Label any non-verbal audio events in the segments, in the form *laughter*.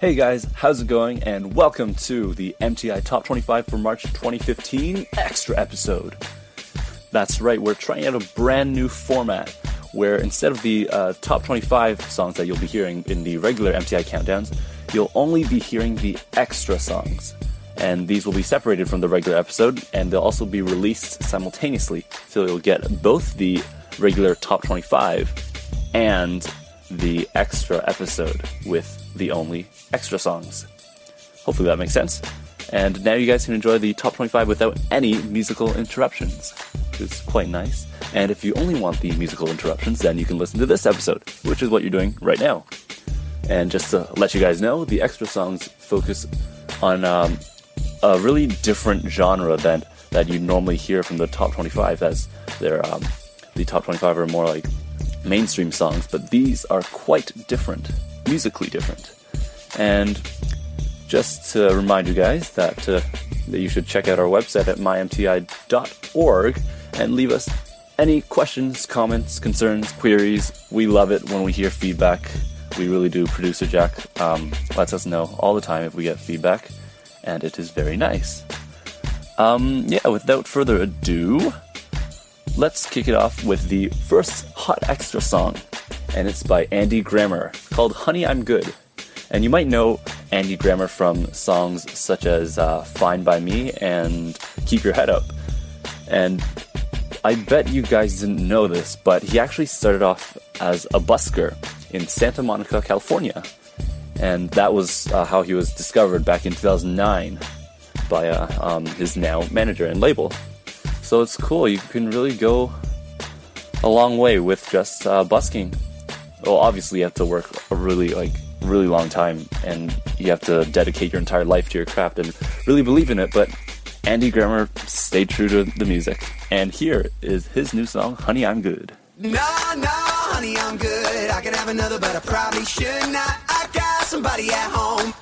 Hey guys, how's it going? And welcome to the MTI Top 25 for March 2015 extra episode. That's right, we're trying out a brand new format where instead of the uh, top 25 songs that you'll be hearing in the regular MTI countdowns, you'll only be hearing the extra songs. And these will be separated from the regular episode, and they'll also be released simultaneously. So you'll get both the regular top 25 and the extra episode with the only extra songs. Hopefully that makes sense. And now you guys can enjoy the top 25 without any musical interruptions, which is quite nice. And if you only want the musical interruptions, then you can listen to this episode, which is what you're doing right now. And just to let you guys know, the extra songs focus on um, a really different genre than that you normally hear from the top 25, as they're um, the top 25 are more like mainstream songs, but these are quite different, musically different. And just to remind you guys that, uh, that you should check out our website at mymti.org and leave us any questions, comments, concerns, queries. We love it when we hear feedback. We really do. Producer Jack um, lets us know all the time if we get feedback, and it is very nice. Um, yeah, without further ado, let's kick it off with the first Hot Extra song, and it's by Andy Grammer called Honey I'm Good. And you might know Andy Grammer from songs such as uh, Fine by Me and Keep Your Head Up. And I bet you guys didn't know this, but he actually started off as a busker in Santa Monica, California. And that was uh, how he was discovered back in 2009 by uh, um, his now manager and label. So it's cool. You can really go a long way with just uh, busking. Well, obviously you have to work a really like really long time and you have to dedicate your entire life to your craft and really believe in it. But Andy Grammer stayed true to the music. And here is his new song, Honey, I'm Good. No, no, honey, I'm good. I could have another, but I probably should not. I got somebody at home.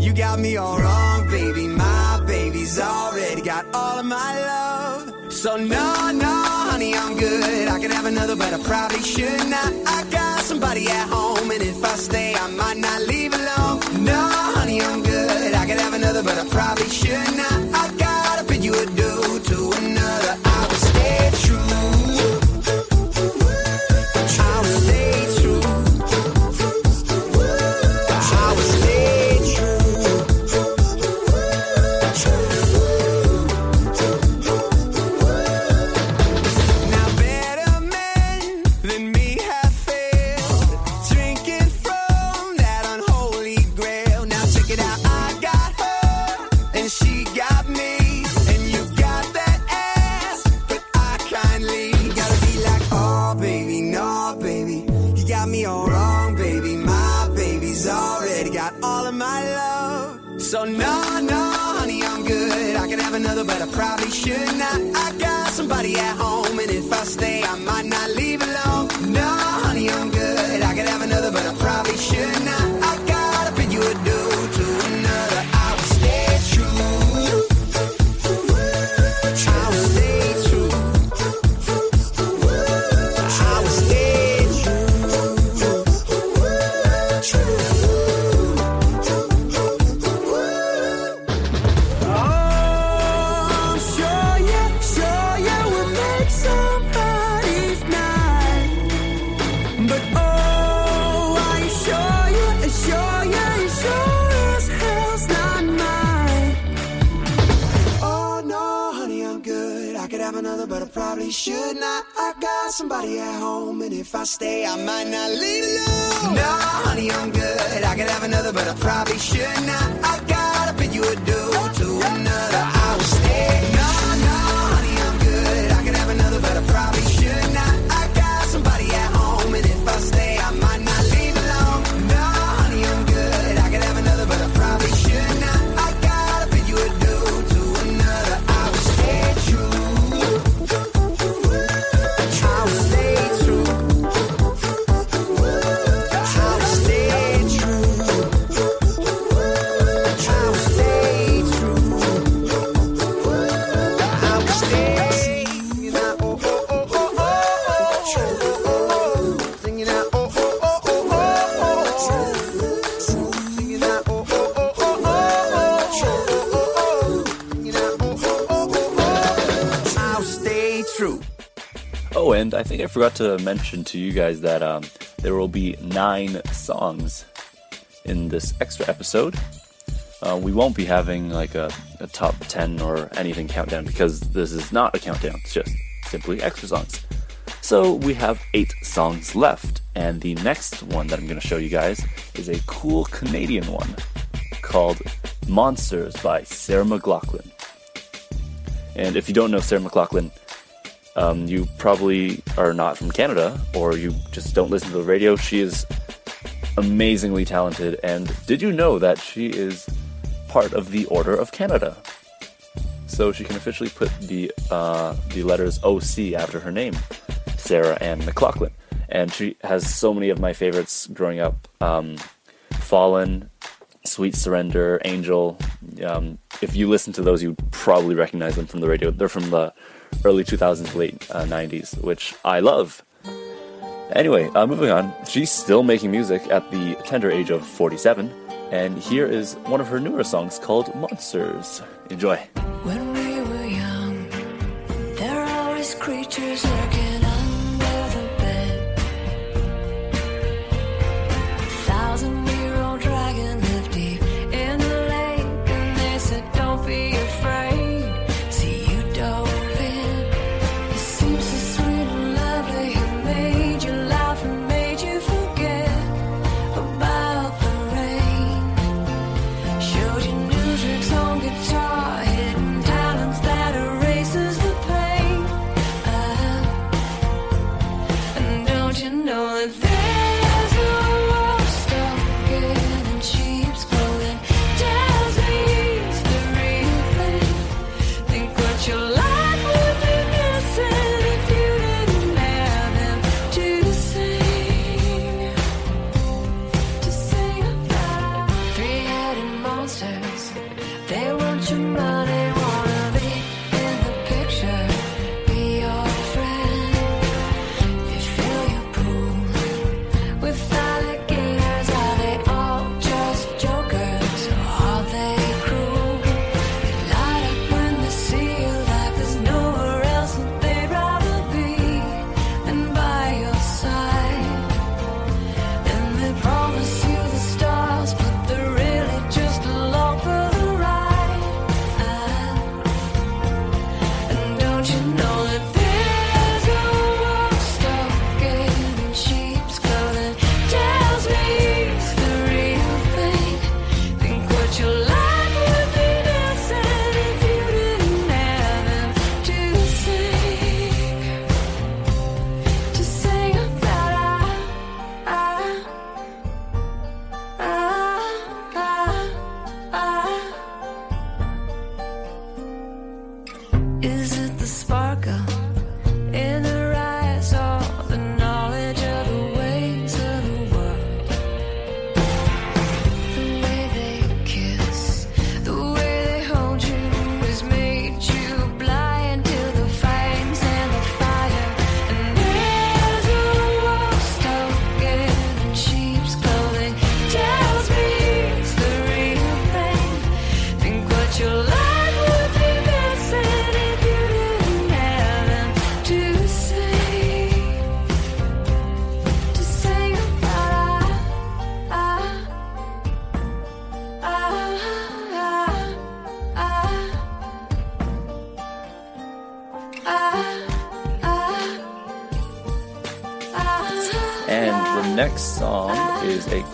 You got me all wrong, baby. My baby's already got all of my love. So, no, no, honey, I'm good. I could have another, but I probably should not. I got somebody at home, and if I stay, I might not leave alone. No, honey, I'm good. I could have another, but I probably should not. I think I forgot to mention to you guys that um, there will be nine songs in this extra episode. Uh, we won't be having like a, a top 10 or anything countdown because this is not a countdown, it's just simply extra songs. So we have eight songs left, and the next one that I'm going to show you guys is a cool Canadian one called Monsters by Sarah McLachlan. And if you don't know Sarah McLachlan, um, you probably are not from Canada or you just don't listen to the radio. She is amazingly talented. And did you know that she is part of the Order of Canada? So she can officially put the uh, the letters OC after her name, Sarah Ann McLachlan. And she has so many of my favorites growing up um, Fallen, Sweet Surrender, Angel. Um, if you listen to those, you probably recognize them from the radio. They're from the early 2000s, late uh, 90s, which I love. Anyway, uh, moving on. She's still making music at the tender age of 47, and here is one of her newer songs called Monsters. Enjoy. When we were young, there were always creatures lurking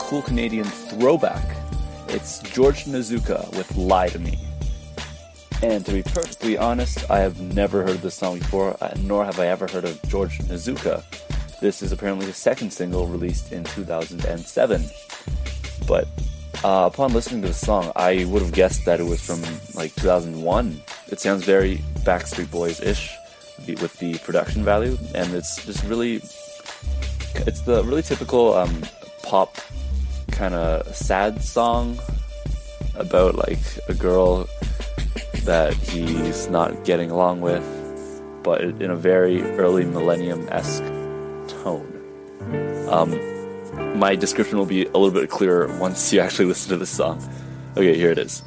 cool Canadian throwback. It's George Nozuka with Lie to Me. And to be perfectly honest, I have never heard this song before, uh, nor have I ever heard of George Nozuka. This is apparently the second single released in 2007. But uh, upon listening to the song, I would have guessed that it was from like 2001. It sounds very Backstreet Boys ish with the production value, and it's just really it's the really typical um, pop kind of sad song about like a girl that he's not getting along with, but in a very early millennium esque tone. Um, my description will be a little bit clearer once you actually listen to this song. Okay, here it is.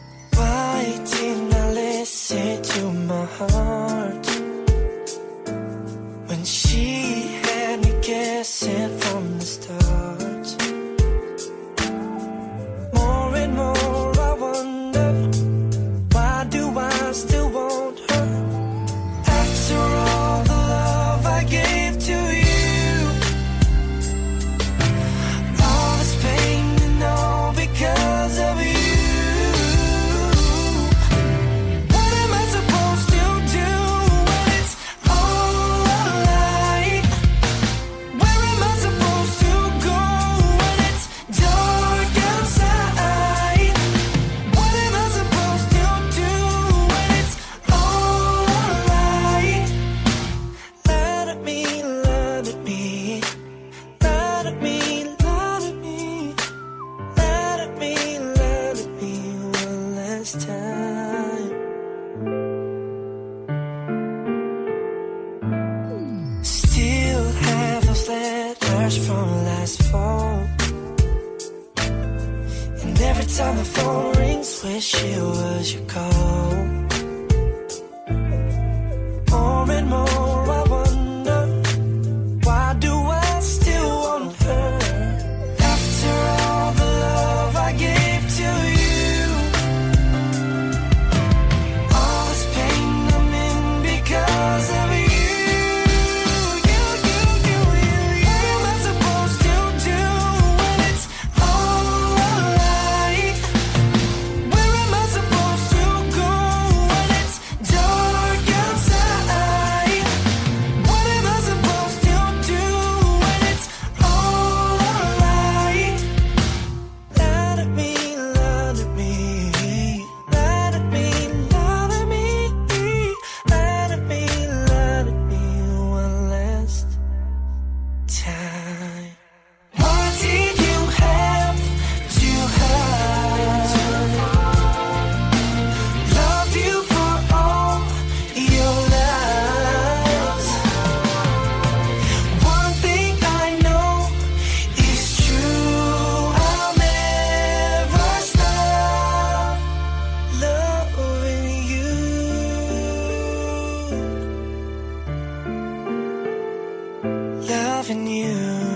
Loving you.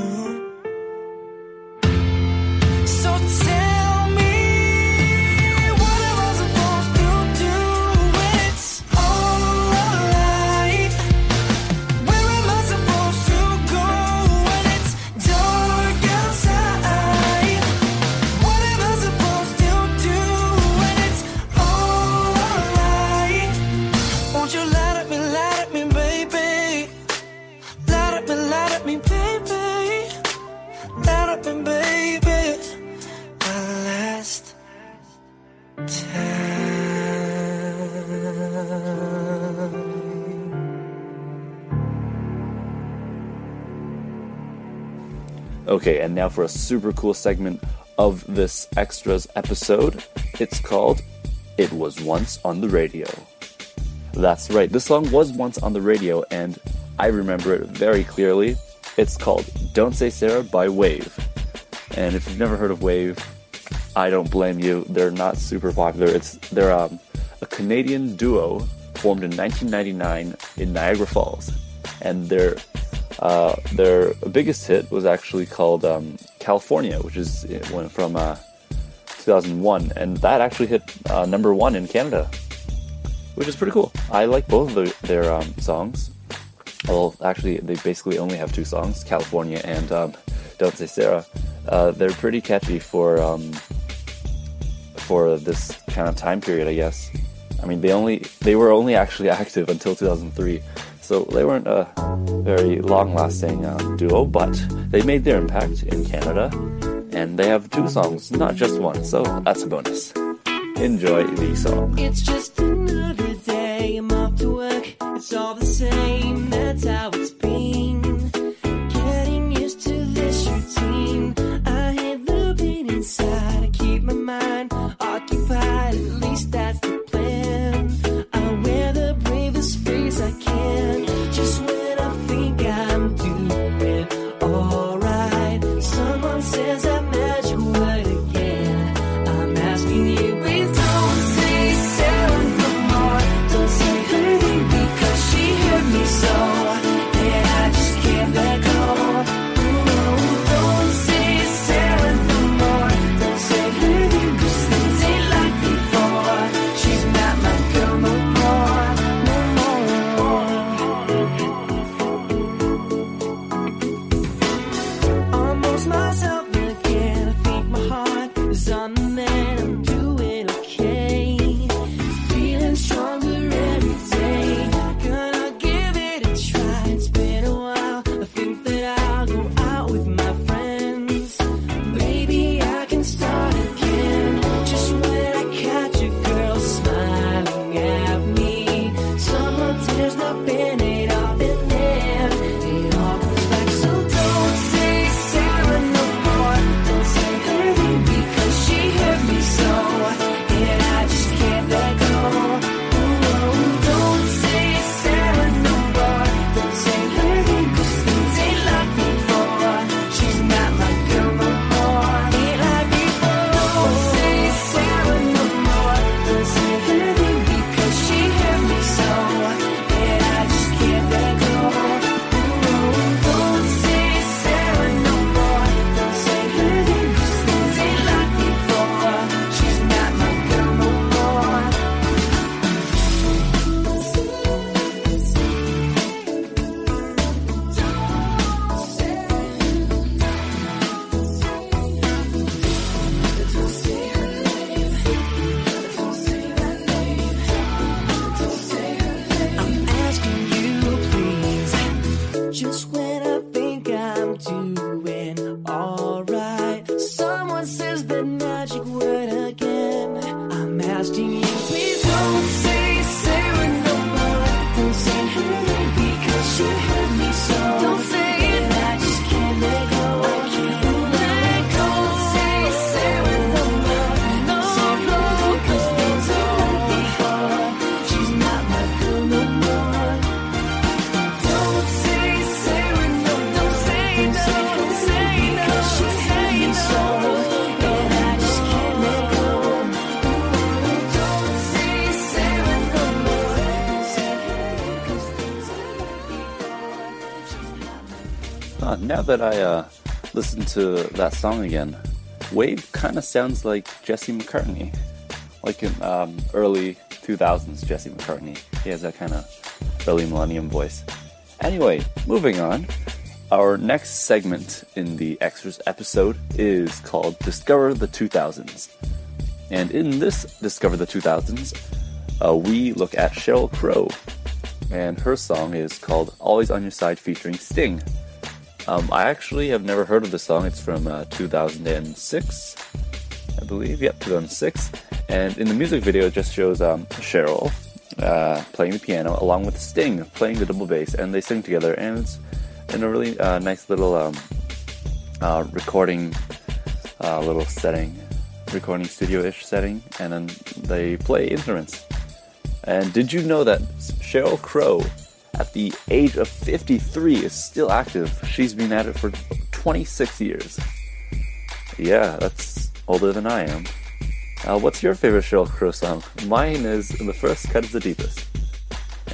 And now for a super cool segment of this extras episode. It's called It Was Once on the Radio. That's right, this song was once on the radio, and I remember it very clearly. It's called Don't Say Sarah by Wave. And if you've never heard of Wave, I don't blame you. They're not super popular. It's they're um, a Canadian duo formed in 1999 in Niagara Falls, and their uh, their biggest hit was actually called um, California, which is went from uh, 2001, and that actually hit uh, number one in Canada, which is pretty cool. I like both of their, their um, songs. Well, actually, they basically only have two songs, California and um, Don't Say Sarah. Uh, they're pretty catchy for um, for this kind of time period, I guess. I mean, they only they were only actually *laughs* active until 2003, so they weren't a very long-lasting uh, duo, but they made their impact in Canada, and they have two songs, not just one. So that's a bonus. Enjoy the song. It's just another day. I'm off to work. It's all the same. That's how it's been. That I uh, listen to that song again, Wave kind of sounds like Jesse McCartney, like in um, early 2000s Jesse McCartney. He has that kind of early millennium voice. Anyway, moving on. Our next segment in the Extras episode is called Discover the 2000s. And in this Discover the 2000s, uh, we look at Sheryl Crow. And her song is called Always on Your Side featuring Sting. Um, I actually have never heard of this song. It's from uh, 2006, I believe. Yep, 2006. And in the music video, it just shows um, Sheryl uh, playing the piano along with Sting playing the double bass, and they sing together. And it's in a really uh, nice little um, uh, recording uh, little setting, recording studio-ish setting, and then they play instruments. And did you know that Sheryl Crow, at the age of 53, is still active? She's been at it for 26 years. Yeah, that's older than I am. Uh, what's your favorite Sheryl Crow song? Mine is The First Cut is the Deepest.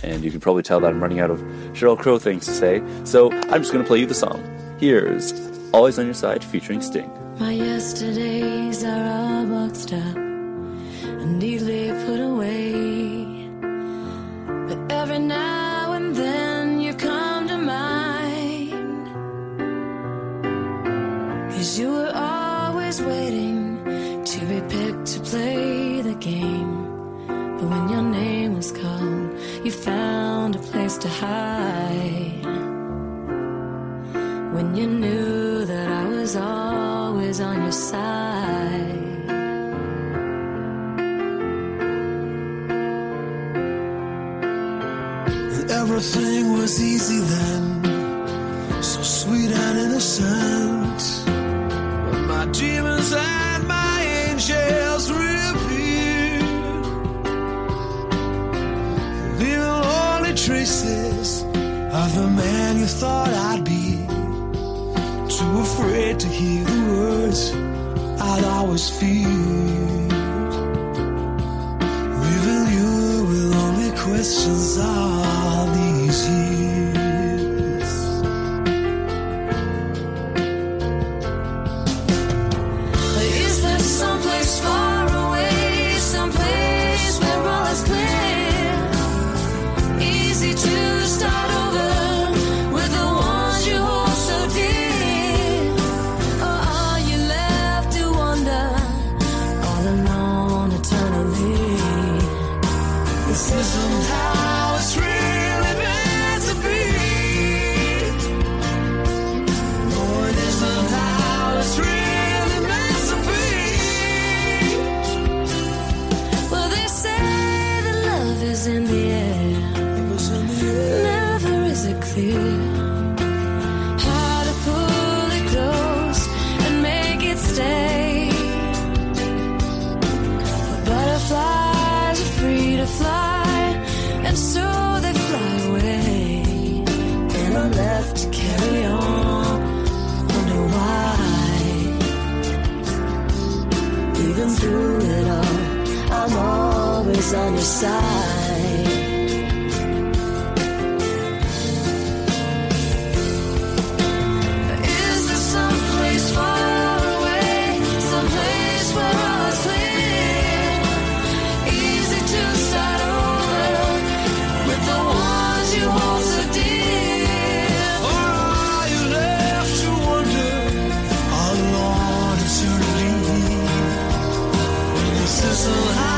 And you can probably tell that I'm running out of Sheryl Crow things to say, so I'm just gonna play you the song. Here's Always on Your Side featuring Sting. My yesterdays are all boxed up and neatly put away. But every now This isn't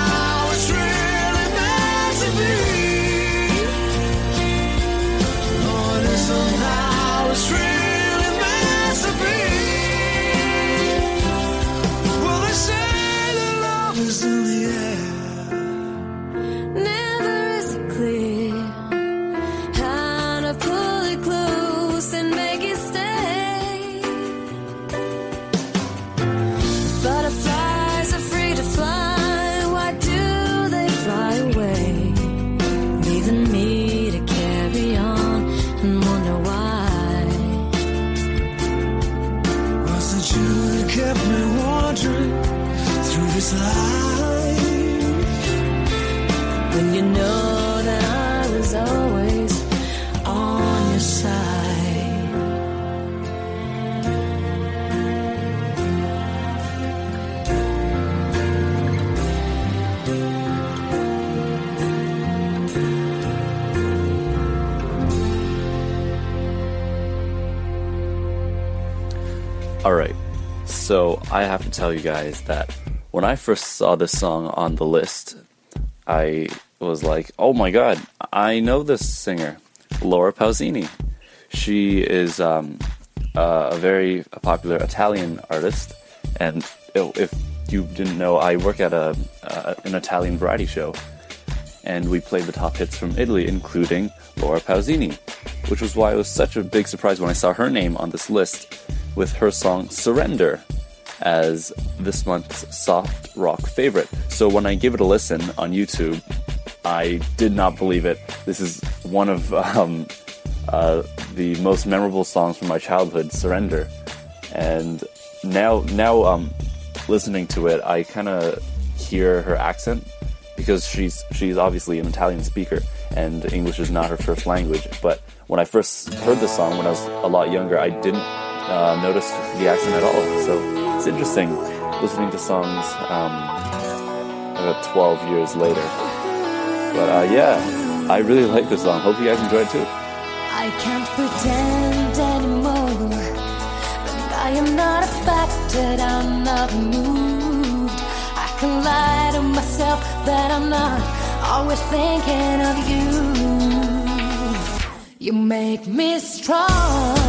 tell you guys that when I first saw this song on the list, I was like, "Oh my god, I know this singer, Laura Pausini. She is um, uh, a very popular Italian artist, and if you didn't know, I work at a uh, an Italian variety show, and we played the top hits from Italy, including Laura Pausini, which was why it was such a big surprise when I saw her name on this list with her song Surrender as this month's soft rock favorite. So when I give it a listen on YouTube, I did not believe it. This is one of um, uh, the most memorable songs from my childhood, Surrender. And now, now um, listening to it, I kind of hear her accent because she's she's obviously an Italian speaker and English is not her first language. But when I first heard the song when I was a lot younger, I didn't uh, notice the accent at all. So it's interesting listening to songs um, about 12 years later. But uh, yeah, I really like this song. Hope you guys enjoy it too. I can't pretend anymore I am not affected, I'm not moved. I can lie to myself that I'm not always thinking of you. You make me strong.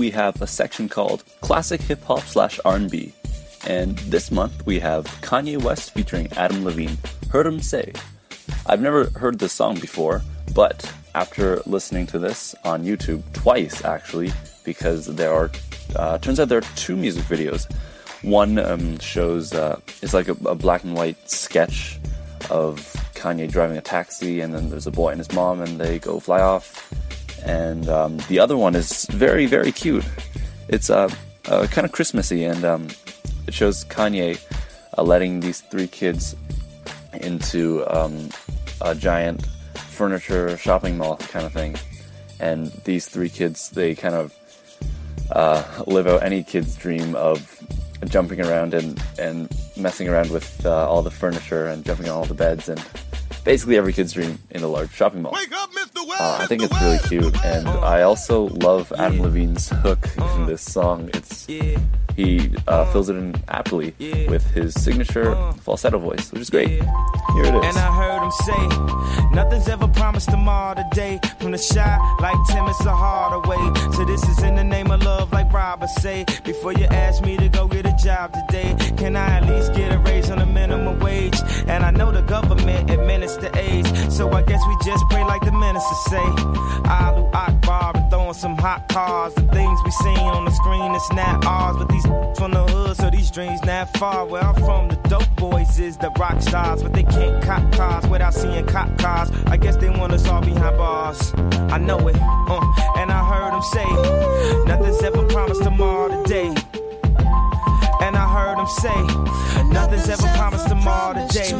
We have a section called Classic Hip Hop slash R&B. And this month, we have Kanye West featuring Adam Levine, Heard 'Em Say. I've never heard this song before, but after listening to this on YouTube twice, actually, because there are, uh, turns out there are two music videos. One um, shows, uh, it's like a, a black and white sketch of Kanye driving a taxi, and then there's a boy and his mom, and they go fly off. And um, the other one is very, very cute. It's uh, uh, kind of Christmassy, and um, it shows Kanye uh, letting these three kids into um, a giant furniture shopping mall kind of thing. And these three kids, they kind of uh, live out any kid's dream of jumping around and, and messing around with uh, all the furniture and jumping on all the beds and basically every kid's dream in a large shopping mall. Wake up, Mr. West. Uh, I think it's really cute, and I also love Adam Levine's hook in this song. It's he uh, fills it in aptly with his signature falsetto voice, which is great. Here it And. I heard him say, nothing's ever promised tomorrow today. From the Chi, like Tim, it's a Hardaway. So this is in the name of love, like Robert say. Before you ask me to go get a job today, can I at least get a raise on the minimum wage? And I know the government administer AIDS, so I guess we just pray like the minister say. Allahu Akbar and throwing some hot cars. The things we seen on the screen, it's not ours. But these from the hood, so these dreams not far. Where I'm from, the dope boys is the rock stars, but they can't cop cars without seeing cop cars. I guess they want us all behind bars. I know it, uh, and I heard them say, nothing's ever promised tomorrow today. And I heard them say, nothing's ever promised tomorrow today.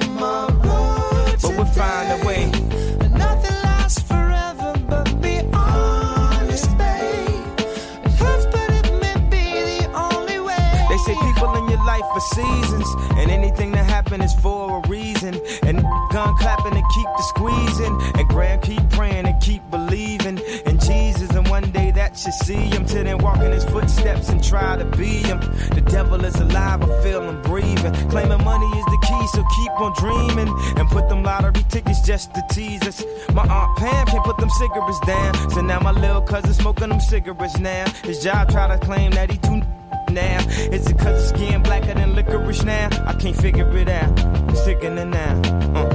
Gun clapping and keep the squeezing, and Graham keep praying and keep believing in Jesus. And one day that you see him, till then walk in his footsteps and try to be him. The devil is alive, I feel him breathing. Claiming money is the key, so keep on dreaming and put them lottery tickets just to tease us. My aunt Pam can't put them cigarettes down, so now my little cousin smoking them cigarettes now. His job try to claim that he too now. Is it cause his skin blacker than licorice now? I can't figure it out. Sticking it now. Uh,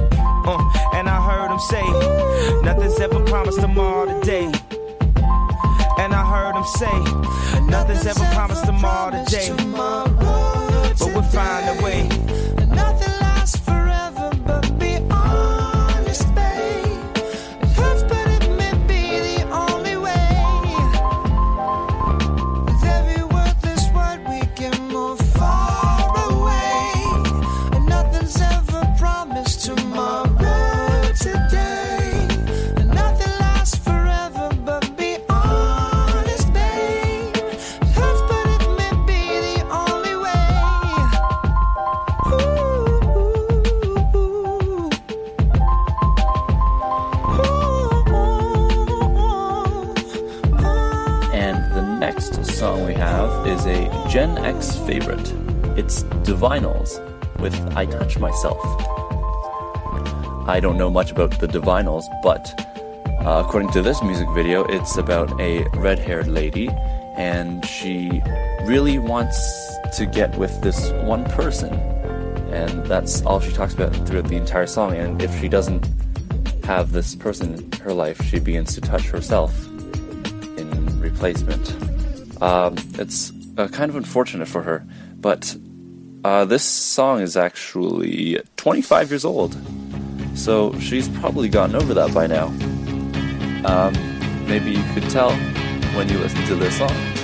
uh. And I heard him say, nothing's ever promised tomorrow today. And I heard him say, nothing's ever promised tomorrow today. But we'll find a way. I don't know much about the Divinyls, but uh, according to this music video, it's about a red haired lady and she really wants to get with this one person. And that's all she talks about throughout the entire song. And if she doesn't have this person in her life, she begins to touch herself in replacement. Um, it's uh, kind of unfortunate for her, but uh, this song is actually 25 years old, so she's probably gotten over that by now. Um, maybe you could tell when you listen to this song.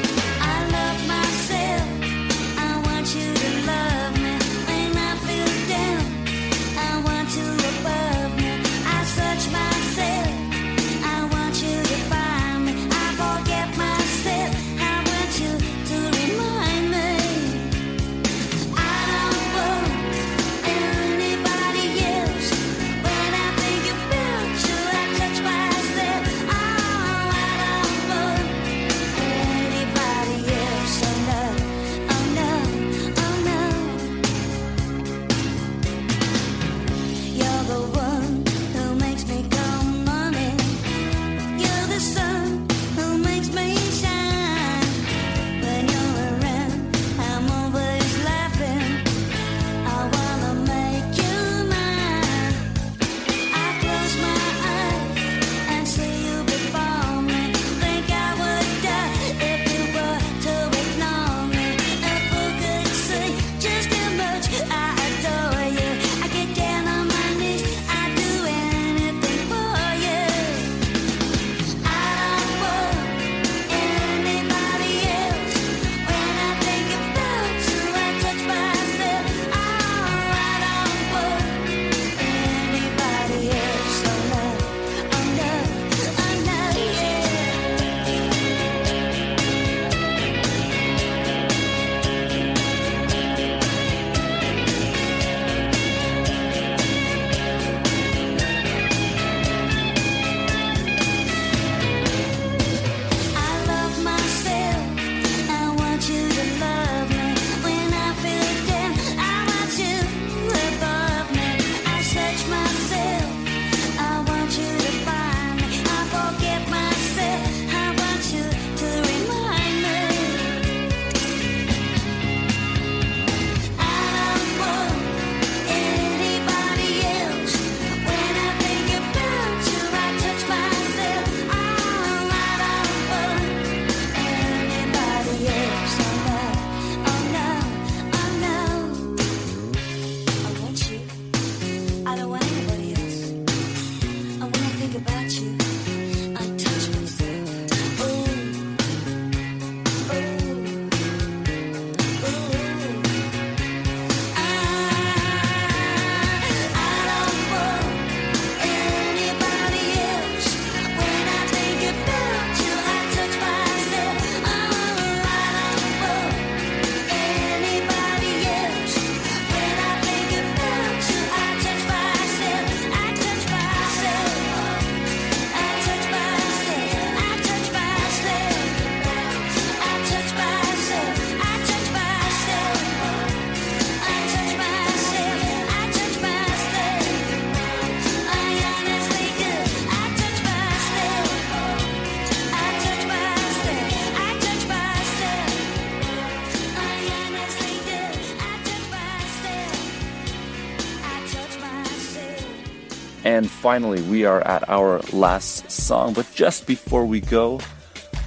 Finally, we are at our last song. But just before we go,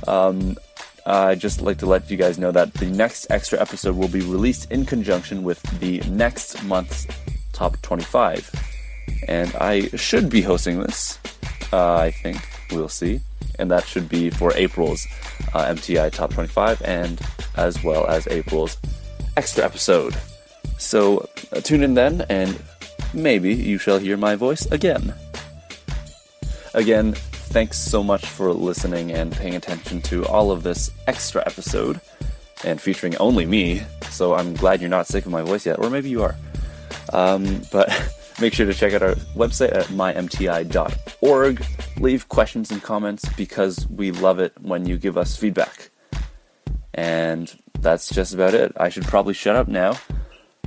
um, I'd just like to let you guys know that the next extra episode will be released in conjunction with the next month's top 25. And I should be hosting this, uh, I think. We'll see. And that should be for April's uh, MTI Top 25 and as well as April's extra episode. So uh, tune in then, and maybe you shall hear my voice again. Again, thanks so much for listening and paying attention to all of this extra episode and featuring only me. So I'm glad you're not sick of my voice yet, or maybe you are. Um, but *laughs* make sure to check out our website at mymti.org. Leave questions and comments because we love it when you give us feedback. And that's just about it. I should probably shut up now.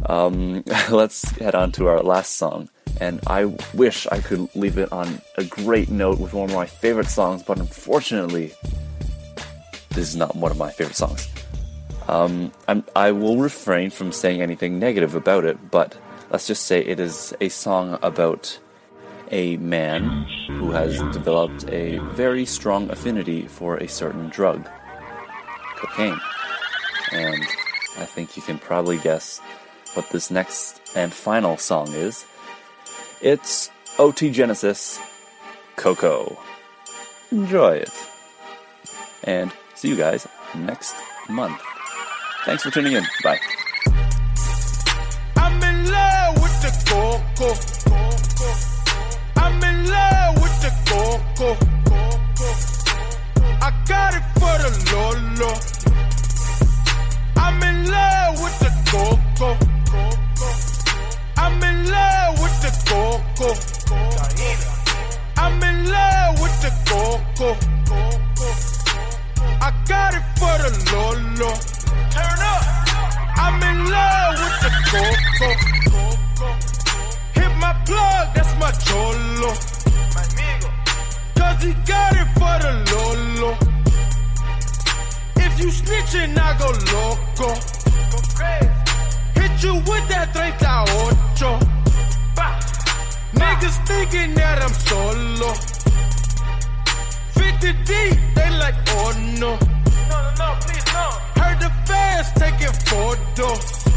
Um, *laughs* let's head on to our last song. And I wish I could leave it on a great note with one of my favorite songs, but unfortunately, this is not one of my favorite songs. Um, I will refrain from saying anything negative about it, but let's just say it is a song about a man who has developed a very strong affinity for a certain drug, cocaine. And I think you can probably guess what this next and final song is. It's OT Genasis Coco. Enjoy it. And see you guys next month. Thanks for tuning in. Bye. I'm in love with the coco. I'm in love with the coco. I got it for the lolo. The coco. I'm in love with the coco. I got it for the lolo. Turn up. I'm in love with the coco. Hit my plug, that's my cholo. Cause he got it for the lolo. If you snitching, I go loco. Hit you with that 38. Niggas thinking that I'm solo. 50 deep, they like, oh no. No, no, no, please no. Heard the fans taking photos.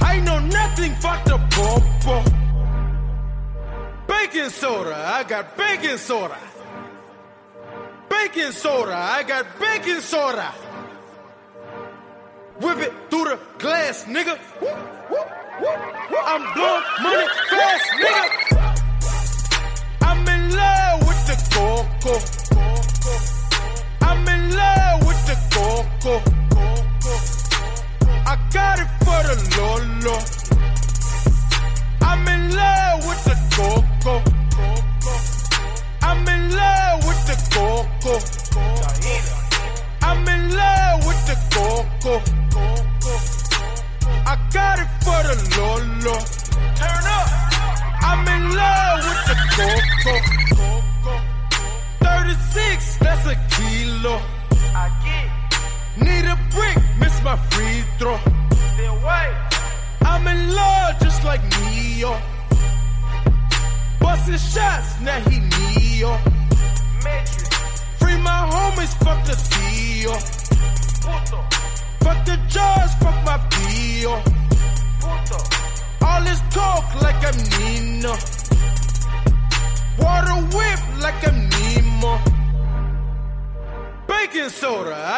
I know nothing but the popo. Baking soda, I got baking soda. Baking soda, I got baking soda. Whip it through the glass, nigga. I'm blowing money fast, nigga. I'm in love with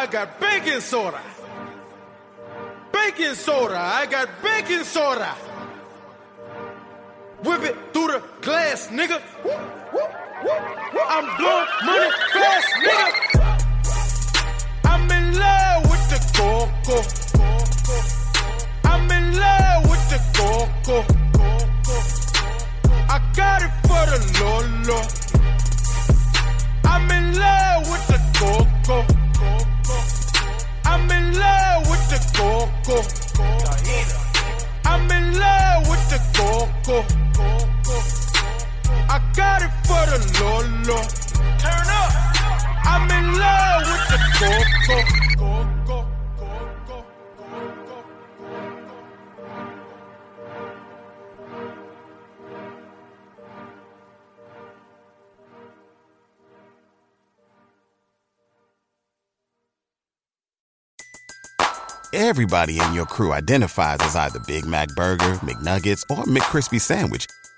I got baking soda. Baking soda, I got baking soda. Whip it through the glass, nigga. I'm blowing money fast, nigga. the Lolo. Turn up. I'm in love with the Coco. Everybody in your crew identifies as either Big Mac Burger, McNuggets, or McCrispy Sandwich